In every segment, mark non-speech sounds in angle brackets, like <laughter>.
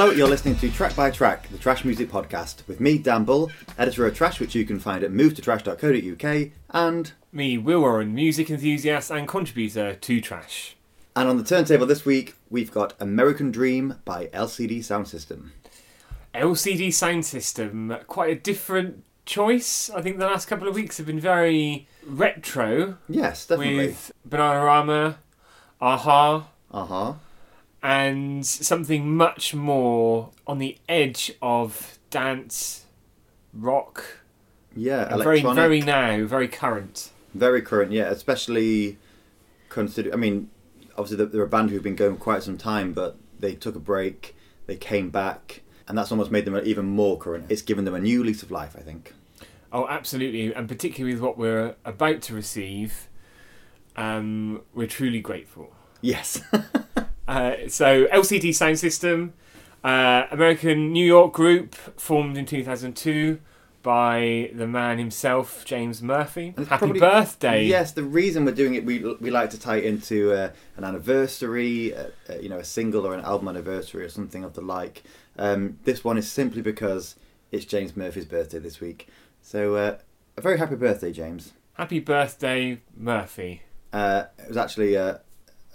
Hello, you're listening to Track by Track, the Trash Music Podcast, with me, Dan Bull, editor of Trash, which you can find at movetotrash.co.uk, and Me, Will Warren, music enthusiast and contributor to Trash. and on the turntable this week, we've got American Dream by LCD Soundsystem. LCD Soundsystem, quite a different choice. I think the last couple of weeks have been very retro Yes, definitely. with Bananarama, a-ha, Uh huh. And something much more on the edge of dance, rock, Yeah, very, very now, very current. Very current, yeah. Especially consider. I mean, obviously they're- they're a band who've been going quite some time, but they took a break. They came back, and that's almost made them even more current. It's given them a new lease of life, I think. Oh, absolutely, and particularly with what we're about to receive, um, we're truly grateful. Yes. <laughs> Uh, so LCD Soundsystem, uh, American New York group formed in 2002 by the man himself, James Murphy. And Happy probably- birthday! yes, the reason we're doing it, we we like to tie it into uh, an anniversary, uh, uh, you know, a single or an album anniversary or something of the like. Um, this one is simply because it's James Murphy's birthday this week. So, uh, a very happy birthday, James. Happy birthday, Murphy. Uh, it was actually a,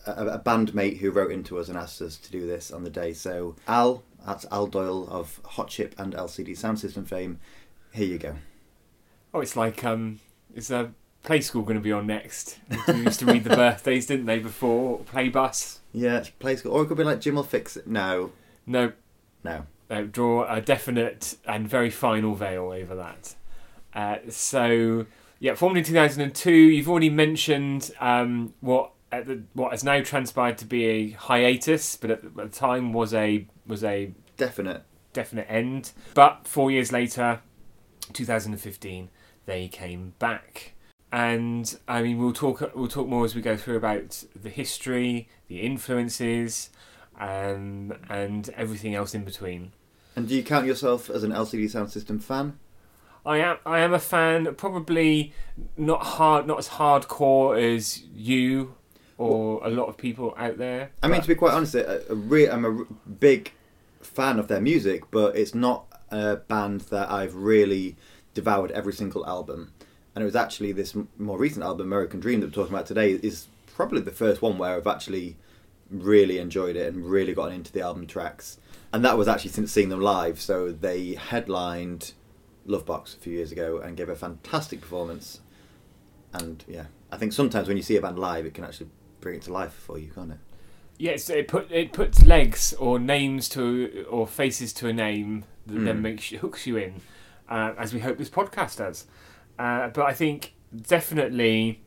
a, a bandmate who wrote into us and asked us to do this on the day. So, Al, that's Al Doyle of Hot Chip and LCD Soundsystem fame. Here you go. Oh, it's like um, is a play school going to be on next? We used to read the birthdays, didn't they? Before play bus. Yeah, it's play school. Or it could be like Jim will fix it. No, No, no. uh, draw a definite and very final veil over that. Uh, so, yeah, formed in 2002. You've already mentioned um, what at the, what has now transpired to be a hiatus, but at the, time was a was a Definite. definite end. But four years later, 2015, they came back. And I mean, we'll talk we'll talk more as we go through about the history, the influences, um, and everything else in between. And do you count yourself as an LCD Soundsystem fan? I am I am a fan, probably not hard, not as hardcore as you or a lot of people out there. I mean, to be quite honest, a, a re- I'm a big fan of their music, but it's not a band that I've really devoured every single album. And it was actually this m- more recent album, American Dream, that we're talking about today, is probably the first one where I've actually really enjoyed it and really gotten into the album tracks. And that was actually since seeing them live. So they headlined Lovebox a few years ago and gave a fantastic performance. And yeah, I think sometimes when you see a band live, it can actually bring it to life for you, can't it? yes, it put it puts legs or names to or faces to a name that then Mm. makes you, hooks you in, uh, as we hope this podcast does. Uh, but I think definitely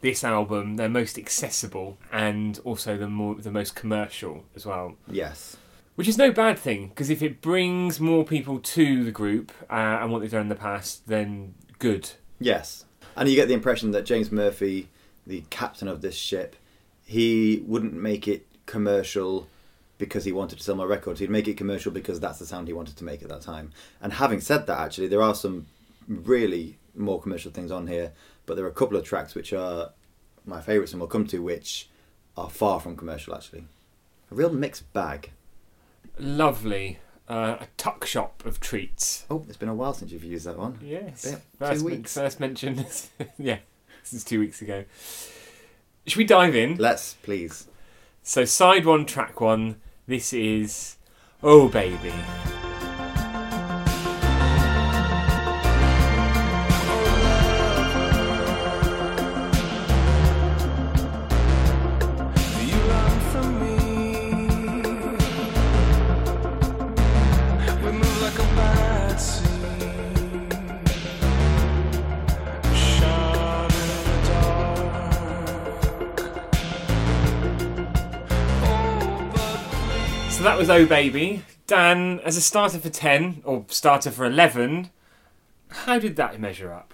this album they're most accessible and also the more the most commercial as well. Yes. Which is no bad thing, because if it brings more people to the group uh, and what they've done in the past, then good. Yes. And you get the impression that James Murphy, the captain of this ship, he wouldn't make it commercial because he wanted to sell more records. He'd make it commercial because that's the sound he wanted to make at that time. And having said that, actually, there are some really more commercial things on here, but there are a couple of tracks which are my favourites and we'll come to, which are far from commercial, actually. A real mixed bag. Lovely. Uh, a tuck shop of treats. Oh, it's been a while since you've used that one. Yes. Yeah, first, two weeks. first mentioned. <laughs> yeah, <laughs> since two weeks ago. Should we dive in? Let's, please. So, side one, track one. This is Oh Baby. So that was Oh Baby. Dan, as a starter for 10, or starter for 11, how did that measure up?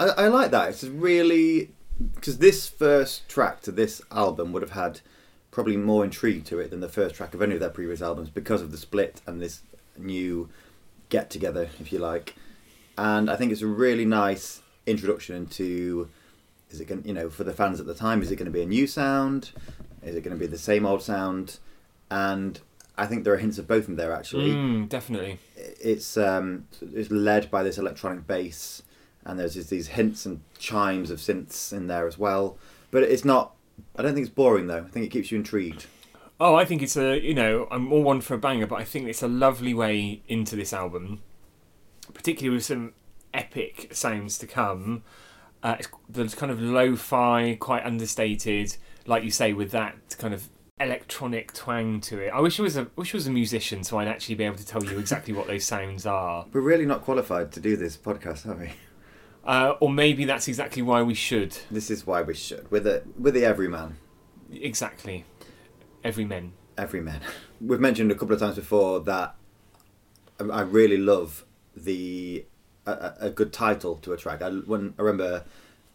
I, I like that. It's really because this first track to this album would have had probably more intrigue to it than the first track of any of their previous albums because of the split and this new get together, if you like. And I think it's a really nice introduction into is it going you know for the fans at the time is it going to be a new sound is it going to be the same old sound and I think there are hints of both in there actually. Mm, definitely. It's um, it's led by this electronic bass, and there's just these hints and chimes of synths in there as well. But it's not. I don't think it's boring though. I think it keeps you intrigued. Oh, I think it's a you know I'm all one for a banger, but I think it's a lovely way into this album, particularly with some epic sounds to come. Uh, it's the kind of lo-fi, quite understated, like you say, with that kind of electronic twang to it. I wish I was a wish I was a musician, so I'd actually be able to tell you exactly what those sounds are. <laughs> We're really not qualified to do this podcast, are we? Uh, or maybe that's exactly why we should. This is why we should. We're the we're the everyman. Exactly. Every men. Everyman. <laughs> We've mentioned a couple of times before that I really love the a, a a good title to a track. I when I remember,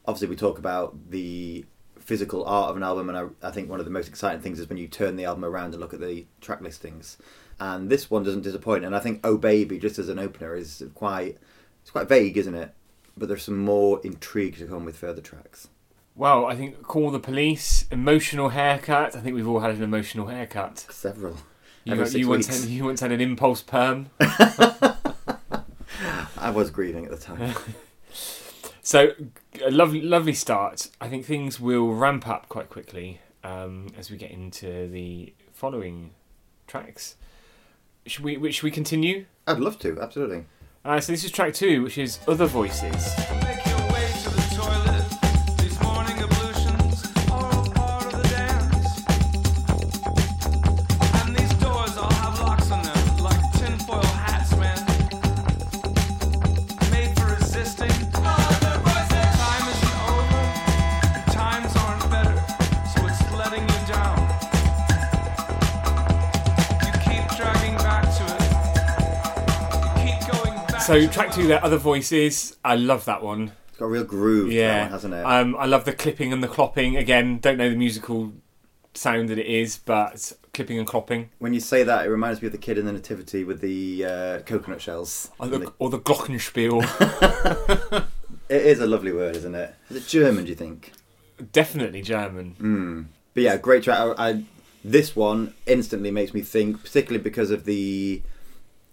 obviously we talk about the physical art of an album, and I, I think one of the most exciting things is when you turn the album around and look at the track listings. And this one doesn't disappoint. And I think "Oh Baby" just as an opener is quite it's quite vague, isn't it? But there's some more intrigue to come with further tracks. Well, I think call the police. Emotional haircut. I think we've all had an emotional haircut. Several. You, Every you once had, you once had an impulse perm. <laughs> I was grieving at the time. <laughs> So a lovely, lovely start. I think things will ramp up quite quickly um, as we get into the following tracks. Should we? Should we continue? I'd love to, absolutely. Uh, so this is track two, which is Other Voices. So track two, there, Other Voices. I love that one. It's got a real groove, yeah, one, hasn't it? Um, I love the clipping and the clopping. Again, don't know the musical sound that it is, but clipping and clopping, when you say that, it reminds me of the kid in the Nativity with the uh, coconut shells. or the, or the glockenspiel. <laughs> <laughs> It is a lovely word, isn't it? Is it German? Do you think? Definitely German. Mm. But yeah, great track. I, I, this one instantly makes me think, particularly because of the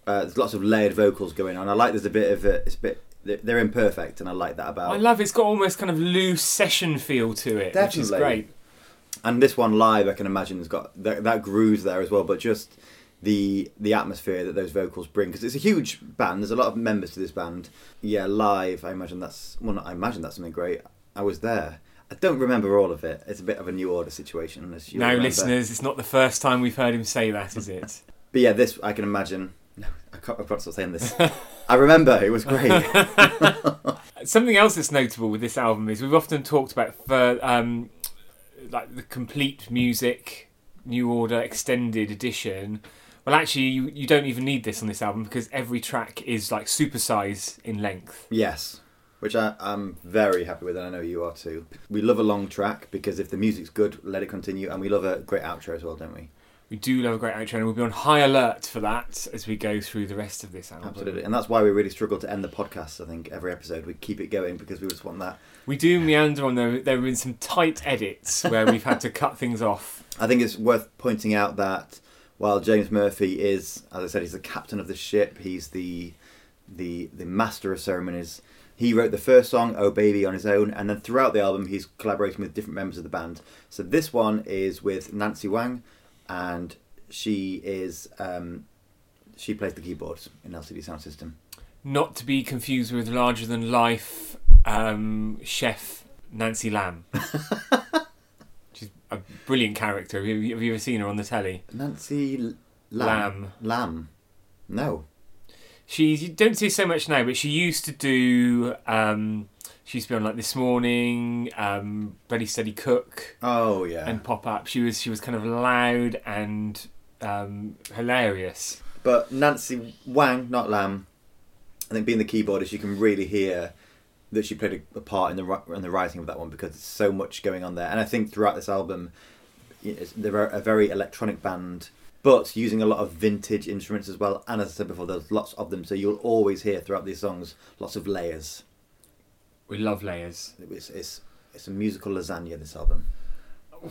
uh, there's lots of layered vocals going on. I like there's a bit of it. It's a bit they're imperfect, and I like that about. I love it's got almost kind of loose session feel to it, which is great. and this one live, I can imagine has got that, that grooves there as well. But just the the atmosphere that those vocals bring, because it's a huge band. There's a lot of members to this band. Yeah, live, I imagine that's well, not, I imagine that's something great. I was there. I don't remember all of it. It's a bit of a new order situation. You Now, remember. listeners, it's not the first time we've heard him say that, is it? <laughs> But yeah, this I can imagine. No, I can't. To stop saying this. <laughs> I remember it was great. <laughs> Something else that's notable with this album is we've often talked about for um, like the complete music new order extended edition. Well, actually, you, you don't even need this on this album because every track is like supersize in length. yes, which I, I'm very happy with, and I know you are too. We love a long track because if the music's good, let it continue, and we love a great outro as well, don't we? We do love a great outro, and we'll be on high alert for that as we go through the rest of this album. Absolutely, and that's why we really struggle to end the podcast. I think every episode we keep it going because we just want that. We do meander on there. There have been some tight edits where we've had to cut things off. <laughs> I think it's worth pointing out that while James Murphy is, as I said, he's the captain of the ship. He's the the the master of ceremonies. He wrote the first song, "Oh Baby," on his own, and then throughout the album, he's collaborating with different members of the band. So this one is with Nancy Whang, and she is um, she plays the keyboards in LCD Soundsystem. Not to be confused with larger than life um, chef Nancy Lam. <laughs> She's a brilliant character. Have you, have you ever seen her on the telly? Nancy L- Lam. Lam. Lam. No. She you don't see so much now, but she used to do. Um, she used to be on like this morning, um, Ready Steady Cook, Oh yeah. and pop up. She was she was kind of loud and um, hilarious. But Nancy Whang, not Lam, I think being the keyboardist, you can really hear that she played a, a part in the in the writing of that one because there's so much going on there. And I think throughout this album, they're a very electronic band, but using a lot of vintage instruments as well. And as I said before, there's lots of them, so you'll always hear throughout these songs lots of layers. We love layers. It's it's, it's a musical lasagna. This album. <laughs>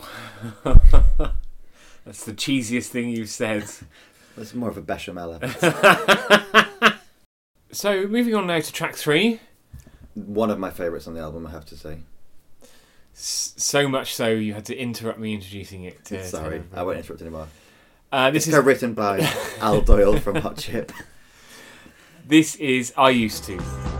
That's the cheesiest thing you've said. <laughs> It's more of a bechamel. <laughs> So moving on now to track three. One of my favourites on the album, I have to say. S- So much so you had to interrupt me introducing it. To, to Sorry, everybody. I won't interrupt anymore. Uh, this It's is co-written by <laughs> Al Doyle from Hot Chip. this is I used to.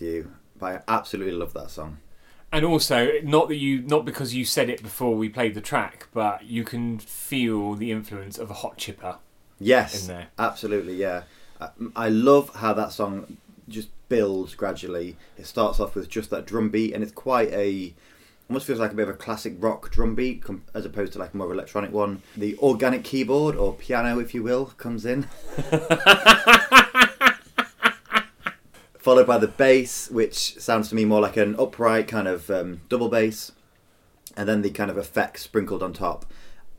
To you, but I absolutely love that song. And also, not that you, not because you said it before we played the track, but you can feel the influence of a hot chipper Yes, in there. absolutely, yeah. I, I love how that song just builds gradually. It starts off with just that drum beat, and it's quite a almost feels like a bit of a classic rock drum beat as opposed to like a more electronic one. The organic keyboard or piano, if you will, comes in. <laughs> Followed by the bass, which sounds to me more like an upright kind of um, double bass, and then the kind of effects sprinkled on top.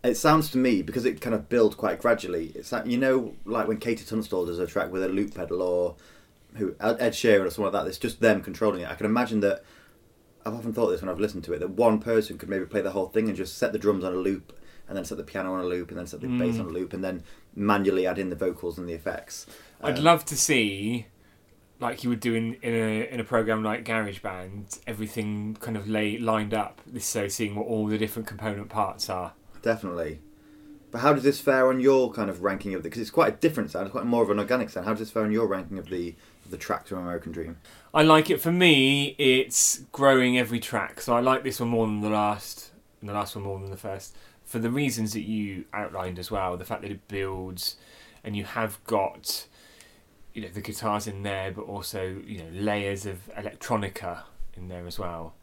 It sounds to me because it kind of builds quite gradually. It's like you know, like when KT Tunstall does a track with a loop pedal, or who Ed Sheeran or something like that. It's just them controlling it. I can imagine that. I've often thought this when I've listened to it that one person could maybe play the whole thing and just set the drums on a loop, and then set the piano on a loop, and then set the bass on a loop, and then manually add in the vocals and the effects. I'd Um, love to see, like you would do in, in a in a program like GarageBand, everything kind of lay lined up. This so seeing what all the different component parts are. Definitely. But how does this fare on your kind of ranking of the? Because it's quite a different sound. It's quite more of an organic sound. How does this fare on your ranking of the of the tracks from American Dream? I like it. For me, it's growing every track. So I like this one more than the last, and the last one more than the first, for the reasons that you outlined as well. The fact that it builds, and you have got, you know, the guitars in there, but also you know layers of electronica in there as well,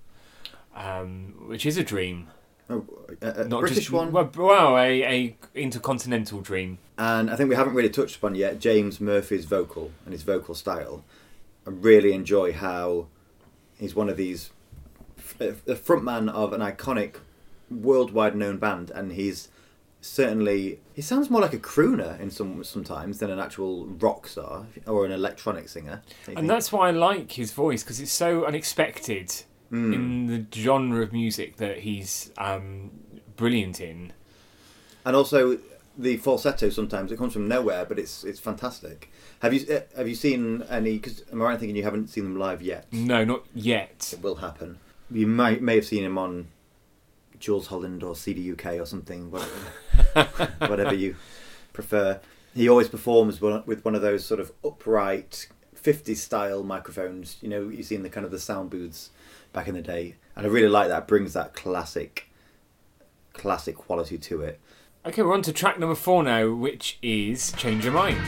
um, which is a dream. Oh, a, a Not British just one. Well, well, a, a intercontinental dream. And I think we haven't really touched upon yet James Murphy's vocal and his vocal style. I really enjoy how he's one of these, the frontman of an iconic, worldwide known band, and he's certainly he sounds more like a crooner in some sometimes than an actual rock star or an electronic singer. And that's why I like his voice because it's so unexpected Mm. in the genre of music that he's um, brilliant in. and also the falsetto sometimes it comes from nowhere, but it's it's fantastic. Have you uh, have you seen any? Because am I right thinking you haven't seen them live yet? No, not yet. It will happen. You might may have seen him on Jools Holland or CD UK or something, whatever, <laughs> whatever you prefer. He always performs with one of those sort of upright 50s style microphones. You know, you see in the kind of the sound booths back in the day, and I really like that. Brings that classic, classic quality to it. Okay, we're on to track number four now, which is Change Your Mind.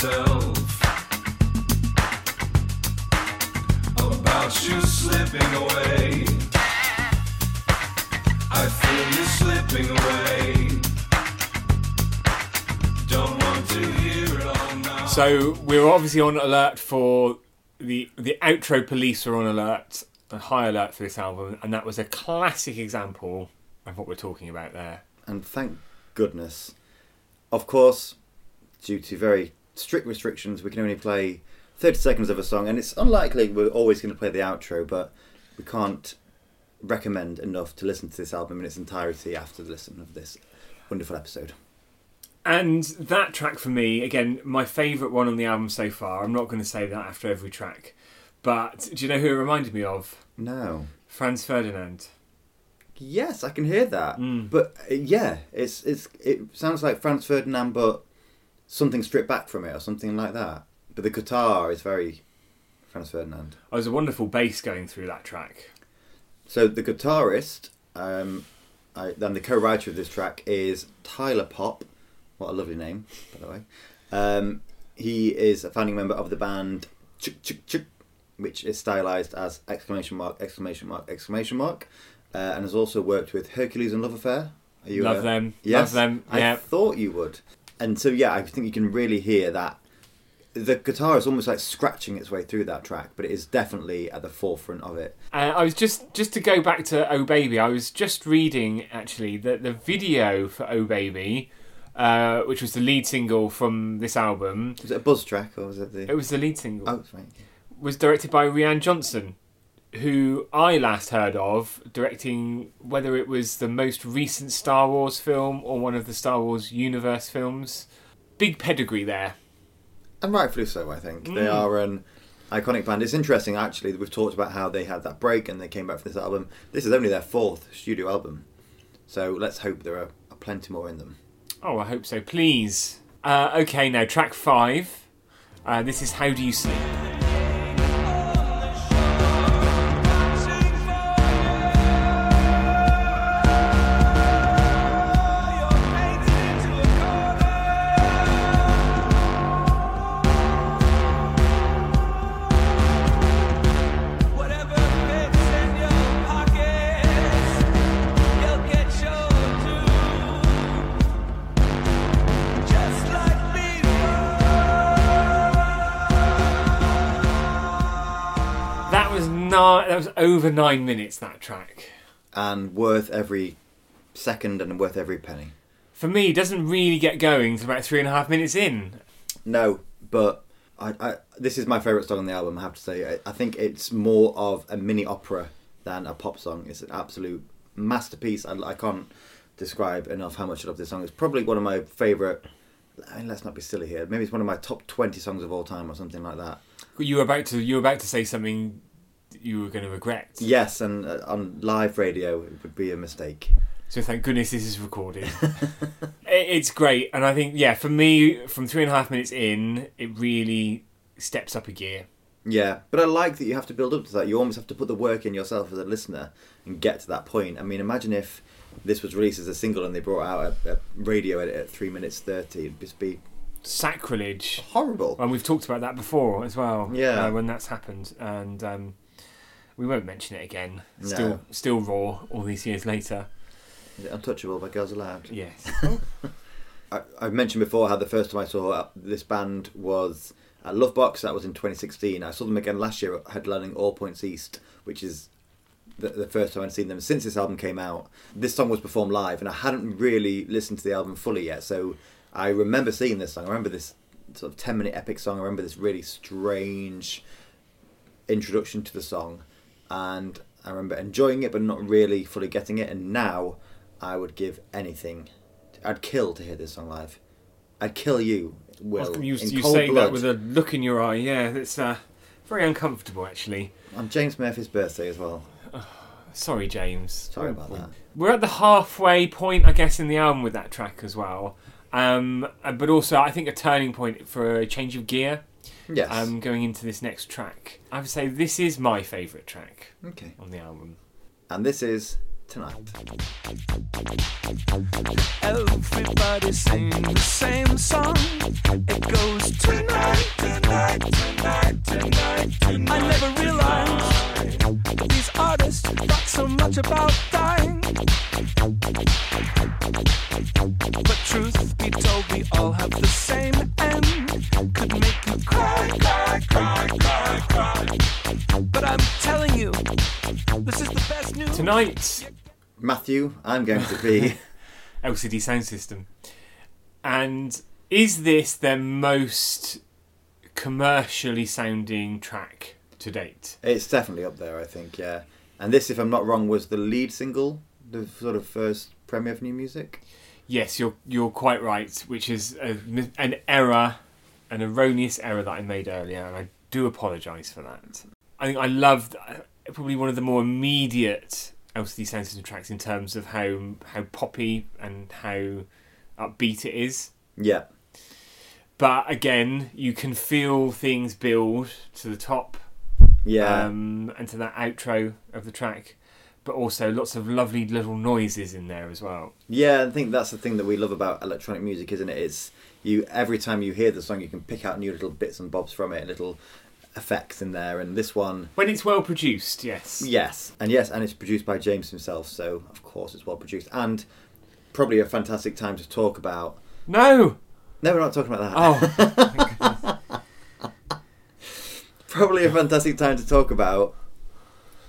To yourself. About you slipping away. I feel you slipping away. Don't want to hear it all now. So we're obviously on alert for the the outro police are on alert, on high alert for this album, and that was a classic example of what we're talking about there. and thank goodness. Of course, due to very strict restrictions, we can only play 30 seconds of a song, and it's unlikely we're always going to play the outro, but we can't recommend enough to listen to this album in its entirety after the listen of this wonderful episode. And that track for me, again, my favourite one on the album so far. I'm not going to say that after every track, but do you know who it reminded me of? No. Franz Ferdinand. Yes, I can hear that. Mm. But uh, yeah, it's it's it sounds like Franz Ferdinand, but something stripped back from it or something like that. But the guitar is very Franz Ferdinand. Oh, There's a wonderful bass going through that track. So the guitarist um, I, and the co-writer of this track is Tyler Pope. What a lovely name, by the way. Um, he is a founding member of the band Chk Chk Chk, which is stylized as exclamation mark exclamation mark exclamation mark, uh, and has also worked with Hercules and Love Affair. Are you Love uh, them. Yes, Love them. I thought you would. And so yeah, I think you can really hear that the guitar is almost like scratching its way through that track, but it is definitely at the forefront of it. Uh, I was just just to go back to Oh Baby. I was just reading actually that the video for Oh Baby, uh, which was the lead single from this album, Was it a buzz track or was it the? it was the lead single, oh, right. was directed by Rian Johnson, who I last heard of directing whether it was the most recent Star Wars film or one of the Star Wars universe films. Big pedigree there. And rightfully so, I think. They Mm. are an iconic band. It's interesting, actually, that we've talked about how they had that break and they came back for this album. This is only their fourth studio album. So let's hope there are, are plenty more in them. Oh, I hope so. Please. Uh, okay, now track five. Uh, this is How Do You Sleep? Was over nine minutes. That track. And worth every second and worth every penny. For me, it doesn't really get going to about three and a half minutes in. No, but I, I, this is my favourite song on the album, I have to say. I, I think it's more of a mini opera than a pop song. It's an absolute masterpiece. I, I can't describe enough how much I love this song. It's probably one of my favourite. Mean, let's not be silly here. Maybe it's one of my top twenty songs of all time, or something like that. You were about to. You were about to say something you were going to regret. Yes, and uh, on live radio, it would be a mistake. So thank goodness this is recorded. <laughs> It's great, and I think yeah, for me, from three and a half minutes in, it really steps up a gear. Yeah, but I like that you have to build up to that. You almost have to put the work in yourself as a listener and get to that point. I mean, imagine if this was released as a single and they brought out a, a radio edit at three minutes thirty. It'd just be Sacrilege. horrible. And we've talked about that before as well. Yeah. uh, when that's happened, and um, we won't mention it again. Still, No. still raw all these years later. Is it Untouchable by Girls Aloud? Yes. <laughs> I, I've mentioned before how the first time I saw uh, this band was at Lovebox. That was in 2016. I saw them again last year at headlining All Points East, which is the, the first time I'd seen them since this album came out. This song was performed live, and I hadn't really listened to the album fully yet. So I remember seeing this song. I remember this sort of 10 minute epic song. I remember this really strange introduction to the song, and I remember enjoying it, but not really fully getting it. And now I would give anything. I'd kill to hear this song live. I'd kill you, Will. you in you cold say blood. that with a look in your eye. Yeah, it's uh, very uncomfortable actually. on James Murphy's birthday as well. Sorry, James. Sorry about that. We're at the halfway point, I guess, in the album with that track as well. Um, uh, but also, I think a turning point for a change of gear Yes. um, going into this next track. I would say this is my favourite track okay. on the album. And this is tonight. Everybody sing the same song. It goes tonight, tonight, tonight, tonight, tonight. I never realized these artists thought so much about dying. But truth be told, we all have the same end. Could make you cry, cry, cry, cry, cry. But I'm telling you, this is the best news. Tonight, Matthew, I'm going to be. <laughs> LCD Soundsystem. And is this their most commercially sounding track to date? it's definitely up there, I think, yeah. And this, if I'm not wrong, was the lead single, the sort of first premiere of new music. Yes, you're you're quite right, which is a, an error, an erroneous error that I made earlier, and I do apologise for that. I think I loved uh, probably one of the more immediate LCD Soundsystem tracks in terms of how how poppy and how upbeat it is. Yeah. But again, you can feel things build to the top Yeah. um, and to that outro of the track. but also lots of lovely little noises in there as well. Yeah, I think that's the thing that we love about electronic music, isn't it? It's you every time you hear the song, you can pick out new little bits and bobs from it, little effects in there. And this one, When it's well produced, yes. yes, and yes, and it's produced by James himself, so of course it's well produced and probably a fantastic time to talk about. No! No, we're not talking about that. Oh, <laughs> Probably a fantastic time to talk about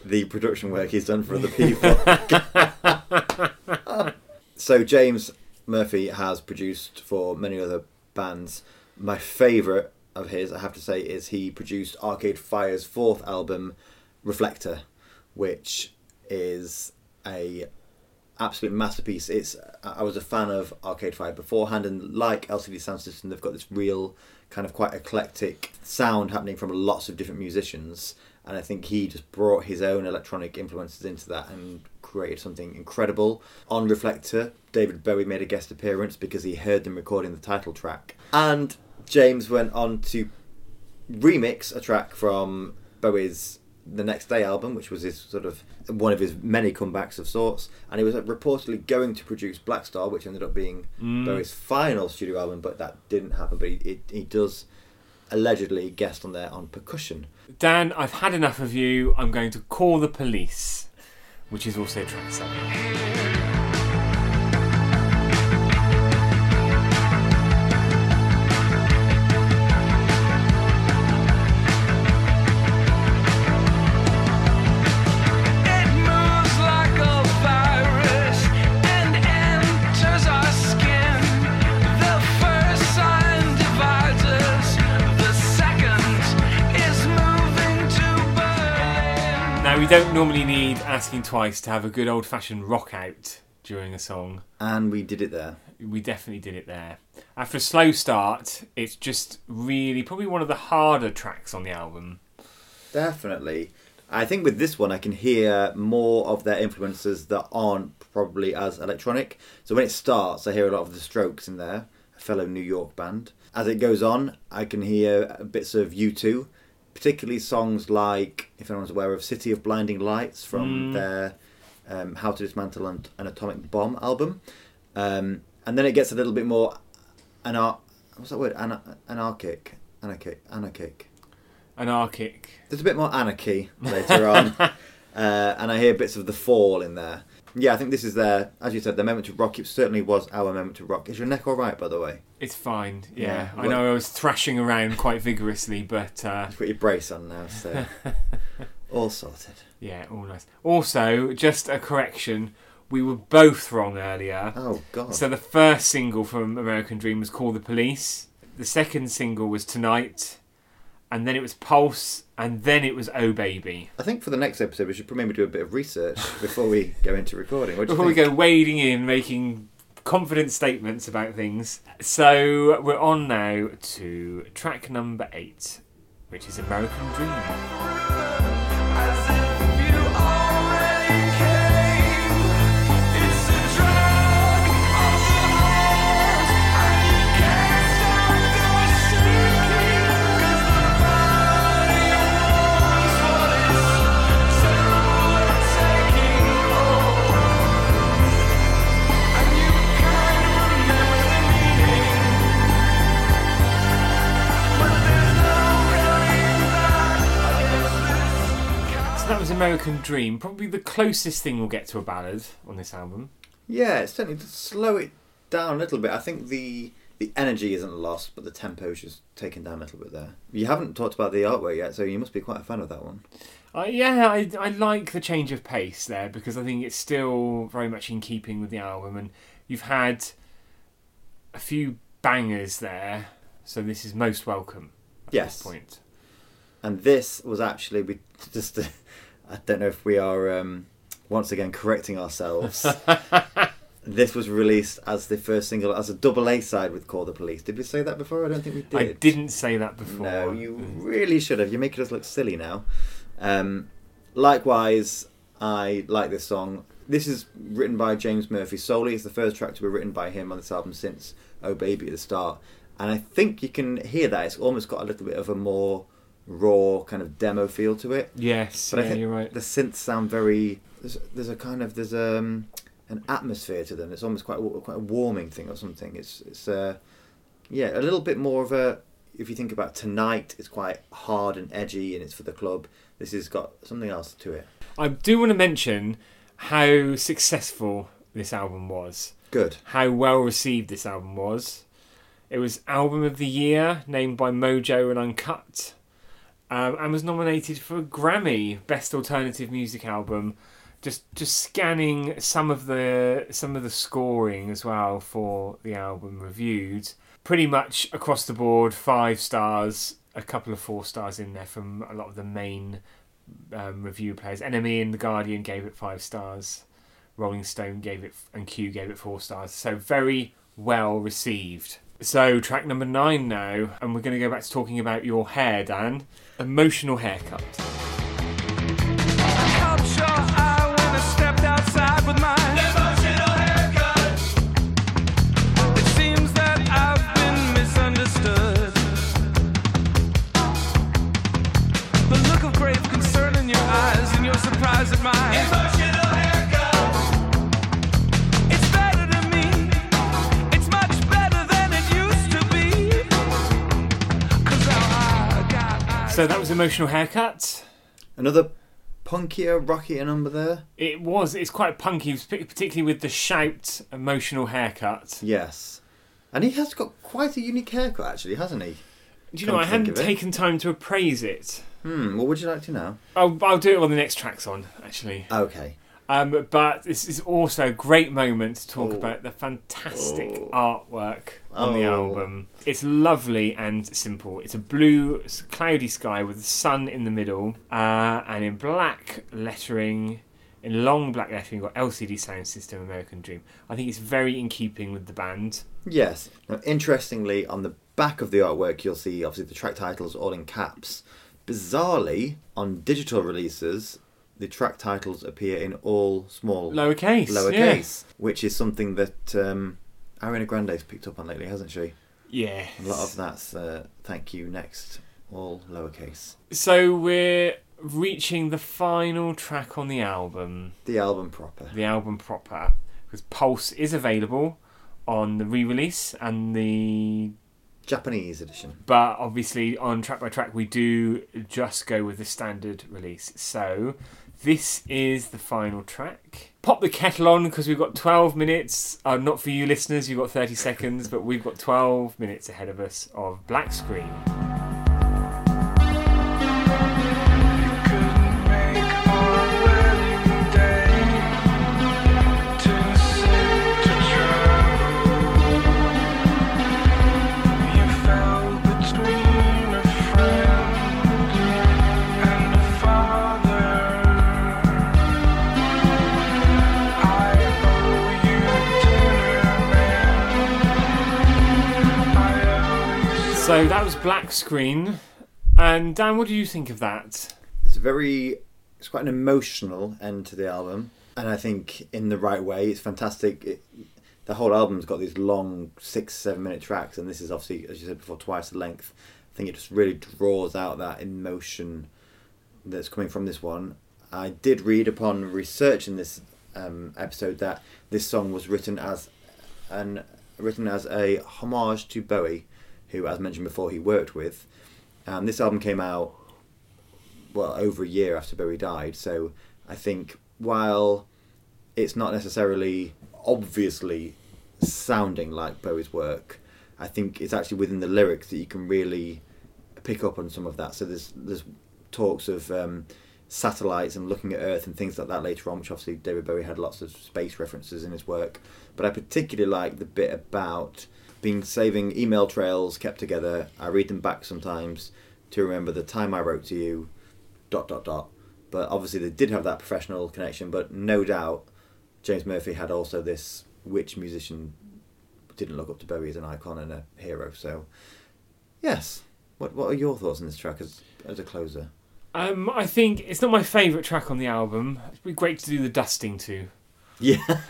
the production work he's done for other people. <laughs> so James Murphy has produced for many other bands. My favourite of his, I have to say, is he produced Arcade Fire's fourth album, Reflector, which is a absolute masterpiece. It's I was a fan of Arcade Fire beforehand, and like LCD Soundsystem, they've got this real kind of quite eclectic sound happening from lots of different musicians. And I think he just brought his own electronic influences into that and created something incredible. On Reflector, David Bowie made a guest appearance because he heard them recording the title track. And James went on to remix a track from Bowie's The Next Day album, which was his sort of one of his many comebacks of sorts. And he was reportedly going to produce Blackstar, which ended up being Mm. Bowie's final studio album, but that didn't happen. But he, he, he does allegedly guest on there on percussion. Dan, I've had enough of you. I'm going to call the police, which is also track seven. Don't normally need asking twice to have a good old fashioned rock out during a song. And we did it there. We definitely did it there. After a slow start, it's just really probably one of the harder tracks on the album. Definitely. I think with this one, I can hear more of their influences that aren't probably as electronic. So when it starts, I hear a lot of the Strokes in there, a fellow New York band. As it goes on, I can hear bits of U2, particularly songs like, if anyone's aware of City of Blinding Lights from Mm. their um, How to Dismantle an, an Atomic Bomb album. Um, and then it gets a little bit more anar- what's that word? Ana- anarchic. Anarchic. Anarchic. Anarchic. There's a bit more anarchy later on, <laughs> uh, and I hear bits of the fall in there. Yeah, I think this is their, as you said, their moment to rock. It certainly was our moment to rock. Is your neck all right, by the way? It's fine. Yeah, Yeah, I know I was thrashing around quite vigorously, but uh, You've got your brace on now, so <laughs> all sorted. yeah, all nice. Also, just a correction: we were both wrong earlier. Oh God! So the first single from American Dream was "Call the Police." The second single was "Tonight," and then it was "Pulse," and then it was "Oh Baby." I think for the next episode we should probably maybe do a bit of research <laughs> before we go into recording. What do you Before we go wading in, making confident statements about things. So we're on now to track number eight, which is American Dream. American Dream, probably the closest thing we'll get to a ballad on this album. Yeah, it's certainly to slow it down a little bit. I think the the energy isn't lost, but the tempo is just taken down a little bit there. You haven't talked about the artwork yet, so you must be quite a fan of that one. Uh, yeah, I, I like the change of pace there because I think it's still very much in keeping with the album, and you've had a few bangers there, so this is most welcome at Yes. this point. And this was actually we <laughs> just I don't know if we are um, once again correcting ourselves. <laughs> this was released as the first single as a double A side with Call the Police. Did we say that before? I don't think we did. I didn't say that before. No, you really should have. You're making us look silly now. Um, likewise, I like this song. This is written by James Murphy solely. It's the first track to be written by him on this album since Oh Baby at the start. And I think you can hear that. It's almost got a little bit of a more raw kind of demo feel to it. Yes, But I yeah, think you're right. The synths sound very. There's, there's a kind of there's um an atmosphere to them. It's almost quite a, quite a warming thing or something. It's it's uh yeah a little bit more of a. If you think about tonight, it's quite hard and edgy, and it's for the club. This has got something else to it. I do want to mention how successful this album was. Good. how well received this album was. It was Album of the Year, named by Mojo and Uncut, um, and was nominated for a Grammy Best Alternative Music Album. Just just scanning some of the some of the scoring as well for the album reviewed. Pretty much across the board, five stars, a couple of four stars in there from a lot of the main um, review players. NME and The Guardian gave it five stars. Rolling Stone gave it, and Q gave it four stars. So very well received. So track number nine now, and we're going to go back to talking about your hair, Dan. Emotional haircut. Your eye So that was emotional haircut. Another punkier, rockier number there. It was. It's quite punky, particularly with the shout emotional haircut. Yes, and he has got quite a unique haircut actually, hasn't he? Do you know? I hadn't taken time to appraise it. Hmm. What would you like to know? I'll, I'll do it when the next track's on, actually. Okay. Um, but this is also a great moment to talk Oh. about the fantastic Oh. artwork on the Oh. album. It's lovely and simple. It's a blue, cloudy sky with the sun in the middle, uh, and in black lettering, in long black lettering, you've got LCD Soundsystem American Dream. I think it's very in keeping with the band. Yes. Now, interestingly, on the back of the artwork, you'll see obviously the track titles all in caps. Bizarrely, on digital releases, the track titles appear in all small Lowercase. lowercase, which is something that um, Ariana Grande's picked up on lately, hasn't she? Yeah. A lot of that's uh, thank you next, all lowercase. So we're reaching the final track on the album. The album proper. the album proper because Pulse is available on the re-release and the Japanese edition. but obviously on track by track we do just go with the standard release. So this is the final track. Pop the kettle on because we've got 12 minutes. Uh, not for you listeners, you've got 30 seconds, but we've got 12 minutes ahead of us of black screen. Black screen. And Dan, what do you think of that? It's a very, it's quite an emotional end to the album, and I think in the right way. It's fantastic. It, the whole album's got these long six, seven minute tracks, and this is obviously, as you said before, twice the length. I think it just really draws out that emotion that's coming from this one. I did read upon researching this um, episode that this song was written as an written as a homage to Bowie, who, as mentioned before, he worked with. And this album came out well over a year after Bowie died. So I think while it's not necessarily obviously sounding like Bowie's work, I think it's actually within the lyrics that you can really pick up on some of that. So there's there's talks of um, satellites and looking at Earth and things like that later on, which obviously David Bowie had lots of space references in his work. But I particularly like the bit about being saving email trails kept together. I read them back sometimes to remember the time I wrote to you, dot dot dot. But obviously they did have that professional connection. But no doubt James Murphy had also this which musician didn't look up to Bowie as an icon and a hero. So yes, what what are your thoughts on this track as as a closer? Um, I think it's not my favourite track on the album. It'd be great to do the dusting to. Yeah, <laughs>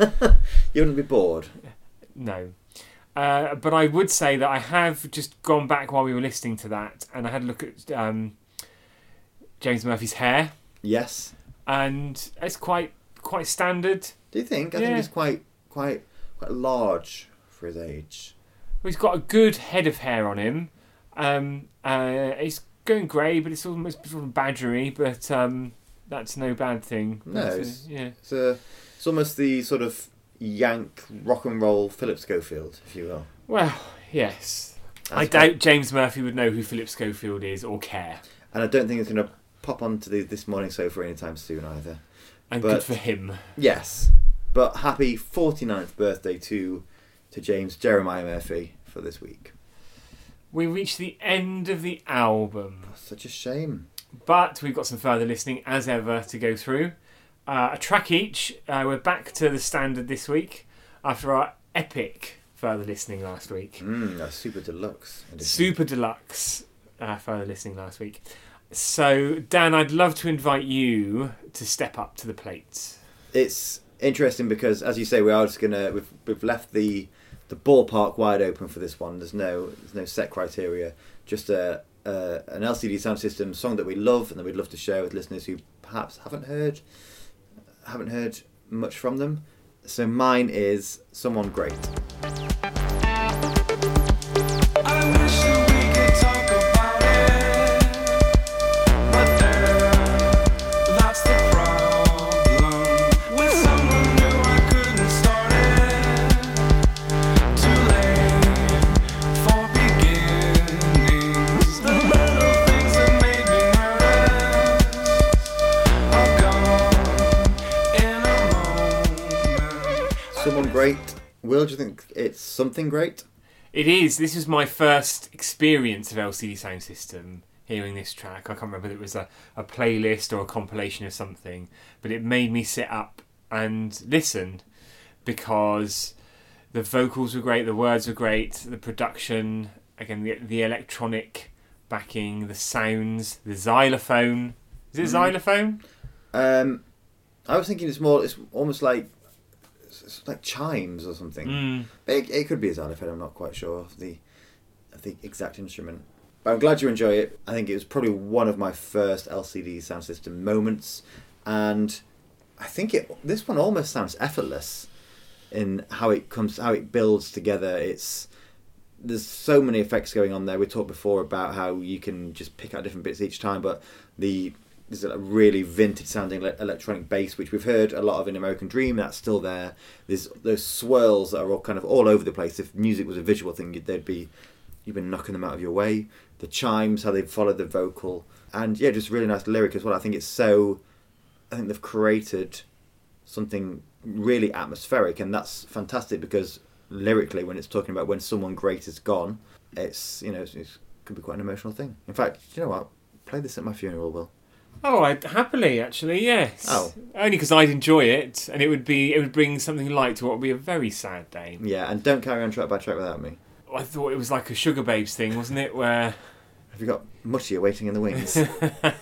you wouldn't be bored. No. Uh, but I would say that I have just gone back while we were listening to that, and I had a look at um, James Murphy's hair, Yes. and it's quite quite standard. Do you think? I Yeah. think he's quite quite quite large for his age. Well, He's got a good head of hair on him. Um, uh, it's going grey, but it's almost sort of badgery. But um, that's no bad thing. No, a- it's- yeah. It's a, it's almost the sort of yank rock and roll Philip Schofield, if you will. Well, yes. I That's doubt James Murphy would know who Philip Schofield is or care. And I don't think it's going to pop onto the this morning sofa anytime soon either. And But- good for him. Yes. But happy 49th birthday to to James Jeremiah Murphy for this week. We reached the end of the album, Such a shame. but we've got some further listening as ever to go through. Uh, a track each. Uh, we're back to the standard this week after our epic further listening last week. Mm, a super deluxe. edition. Super deluxe uh, further listening last week. So, Dan, I'd love to invite you to step up to the plate. It's interesting because, as you say, we are just gonna we've we've left the the ballpark wide open for this one. There's no there's no set criteria. Just a, a an LCD Soundsystem song that we love and that we'd love to share with listeners who perhaps haven't heard haven't heard much from them. So mine is someone great. Will, do you think it's something great? It is. This was my first experience of LCD Soundsystem. Hearing this track, I can't remember if it was a, a playlist or a compilation of something, but it made me sit up and listen because the vocals were great, the words were great, the production, again, the, the electronic backing, the sounds, the xylophone. Is it Mhm. xylophone? Um, I was thinking it's more. It's almost like like chimes or something. Mm. But It, it could be a xylophone. I'm not quite sure of the of the exact instrument. But I'm glad you enjoy it. I think it was probably one of my first LCD Soundsystem moments, and I think it this one almost sounds effortless in how it comes, how it builds together. It's there's so many effects going on there. We talked before about how you can just pick out different bits each time, but the there's a really vintage sounding electronic bass, which we've heard a lot of in American Dream. That's still there. There's those swirls that are all kind of all over the place. If music was a visual thing, you'd- they'd be you've been knocking them out of your way. The chimes, how they follow the vocal, and yeah, just really nice lyric as well. I think it's so. I think they've created something really atmospheric, and that's fantastic because lyrically, when it's talking about when someone great is gone, it's you know it's, it could be quite an emotional thing. In fact, you know what? Play this at my funeral, Will. Oh, I'd happily actually, yes. Oh. only because I'd enjoy it, and it would be it would bring something light to what would be a very sad day. Yeah, and don't carry on track by track without me. I thought it was like a Sugababes thing, wasn't it? Where Have you got Mushy waiting in the wings?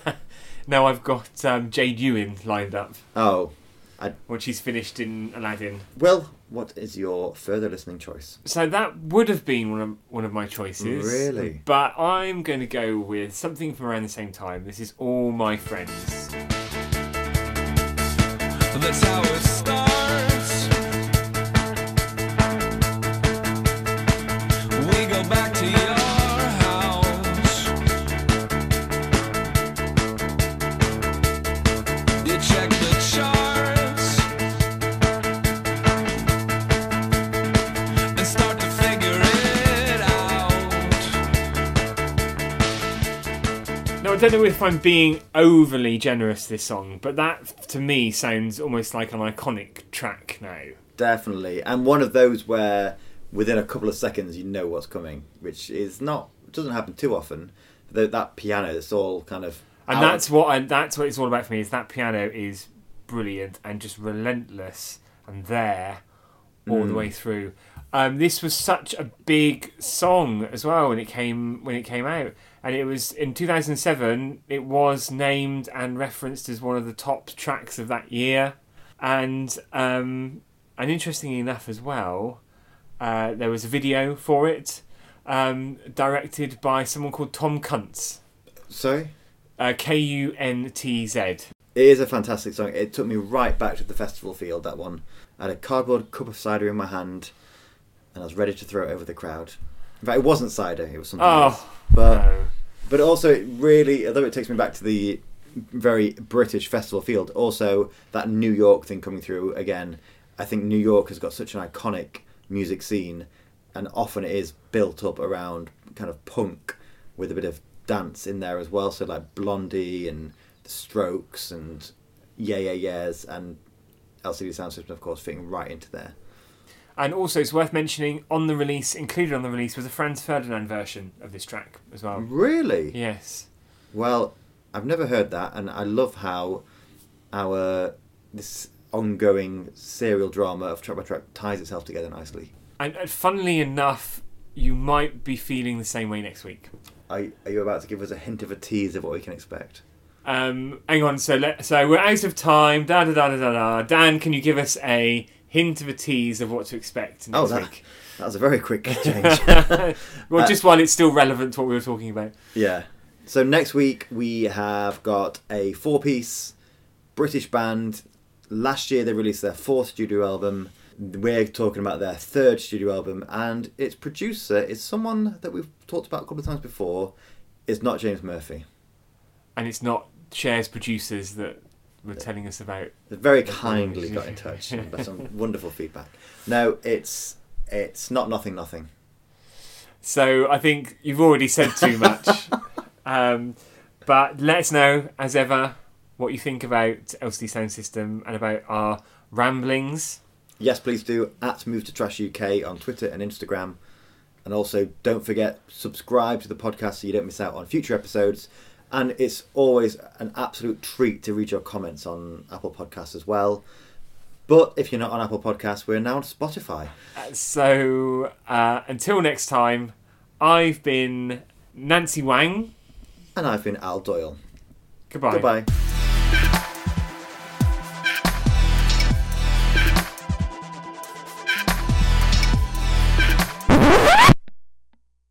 <laughs> now I've got um, Jade Ewen lined up oh, when she's finished in Aladdin. well, what is your further listening choice? So that would have been one of one of my choices. Really? But I'm going to go with something from around the same time. This is All My Friends. That's how it starts. We go back to your don't know if I'm being overly generous this song, but that to me sounds almost like an iconic track now. Definitely, and one of those where within a couple of seconds you know what's coming, which is not doesn't happen too often. That that piano, it's all kind of And out- that's what I, that's what it's all about for me. Is that piano is brilliant and just relentless and there all the Mm. way through. Um, this was such a big song as well when it came when it came out, and it was in 2007. It was named and referenced as one of the top tracks of that year, and um, and interestingly enough as well, uh, there was a video for it, um, directed by someone called Tom Kuntz. sorry. Uh, K U N T Z. It is a fantastic song. It took me right back to the festival field, that one. I had a cardboard cup of cider in my hand and I was ready to throw it over the crowd. In fact, it wasn't cider, it was something else. Oh, But, no. But also, it really, although it takes me back to the very British festival field, also that New York thing coming through again. I think New York has got such an iconic music scene, and often it is built up around kind of punk with a bit of dance in there as well. So like Blondie and the Strokes and Yeah Yeah Yeahs and LCD Soundsystem, of course, fitting right into there. And also, it's worth mentioning on the release, included on the release, was a Franz Ferdinand version of this track as well. Really? Yes. Well, I've never heard that, and I love how our this ongoing serial drama of track by track ties itself together nicely. And, and funnily enough, you might be feeling the same way next week. Are, are you about to give us a hint of a tease of what we can expect? Um, hang on, so let, so we're out of time. Da da da da da da. Dan, can you give us a hint of a tease of what to expect next Oh, that, week? that was a very quick <laughs> change. <laughs> well, Uh, just while it's still relevant to what we were talking about. yeah. So next week we have got a four-piece British band. Last year they released their fourth studio album. We're talking about their third studio album, and its producer is someone that we've talked about a couple of times before. It's not James Murphy. And it's not Cher's producers that were telling us about. They very kindly got in touch left some <laughs> wonderful feedback. No, it's it's not nothing nothing. So I think you've already said too <laughs> much. um, but let us know, as ever, what you think about LCD Soundsystem and about our ramblings. Yes, please do at Move to Trash UK on Twitter and Instagram, and also don't forget subscribe to the podcast so you don't miss out on future episodes. And it's always an absolute treat to read your comments on Apple Podcasts as well. But if you're not on Apple Podcasts, we're now on Spotify. Uh, So uh, until next time, I've been Nancy Whang. And I've been Al Doyle. Goodbye. Goodbye.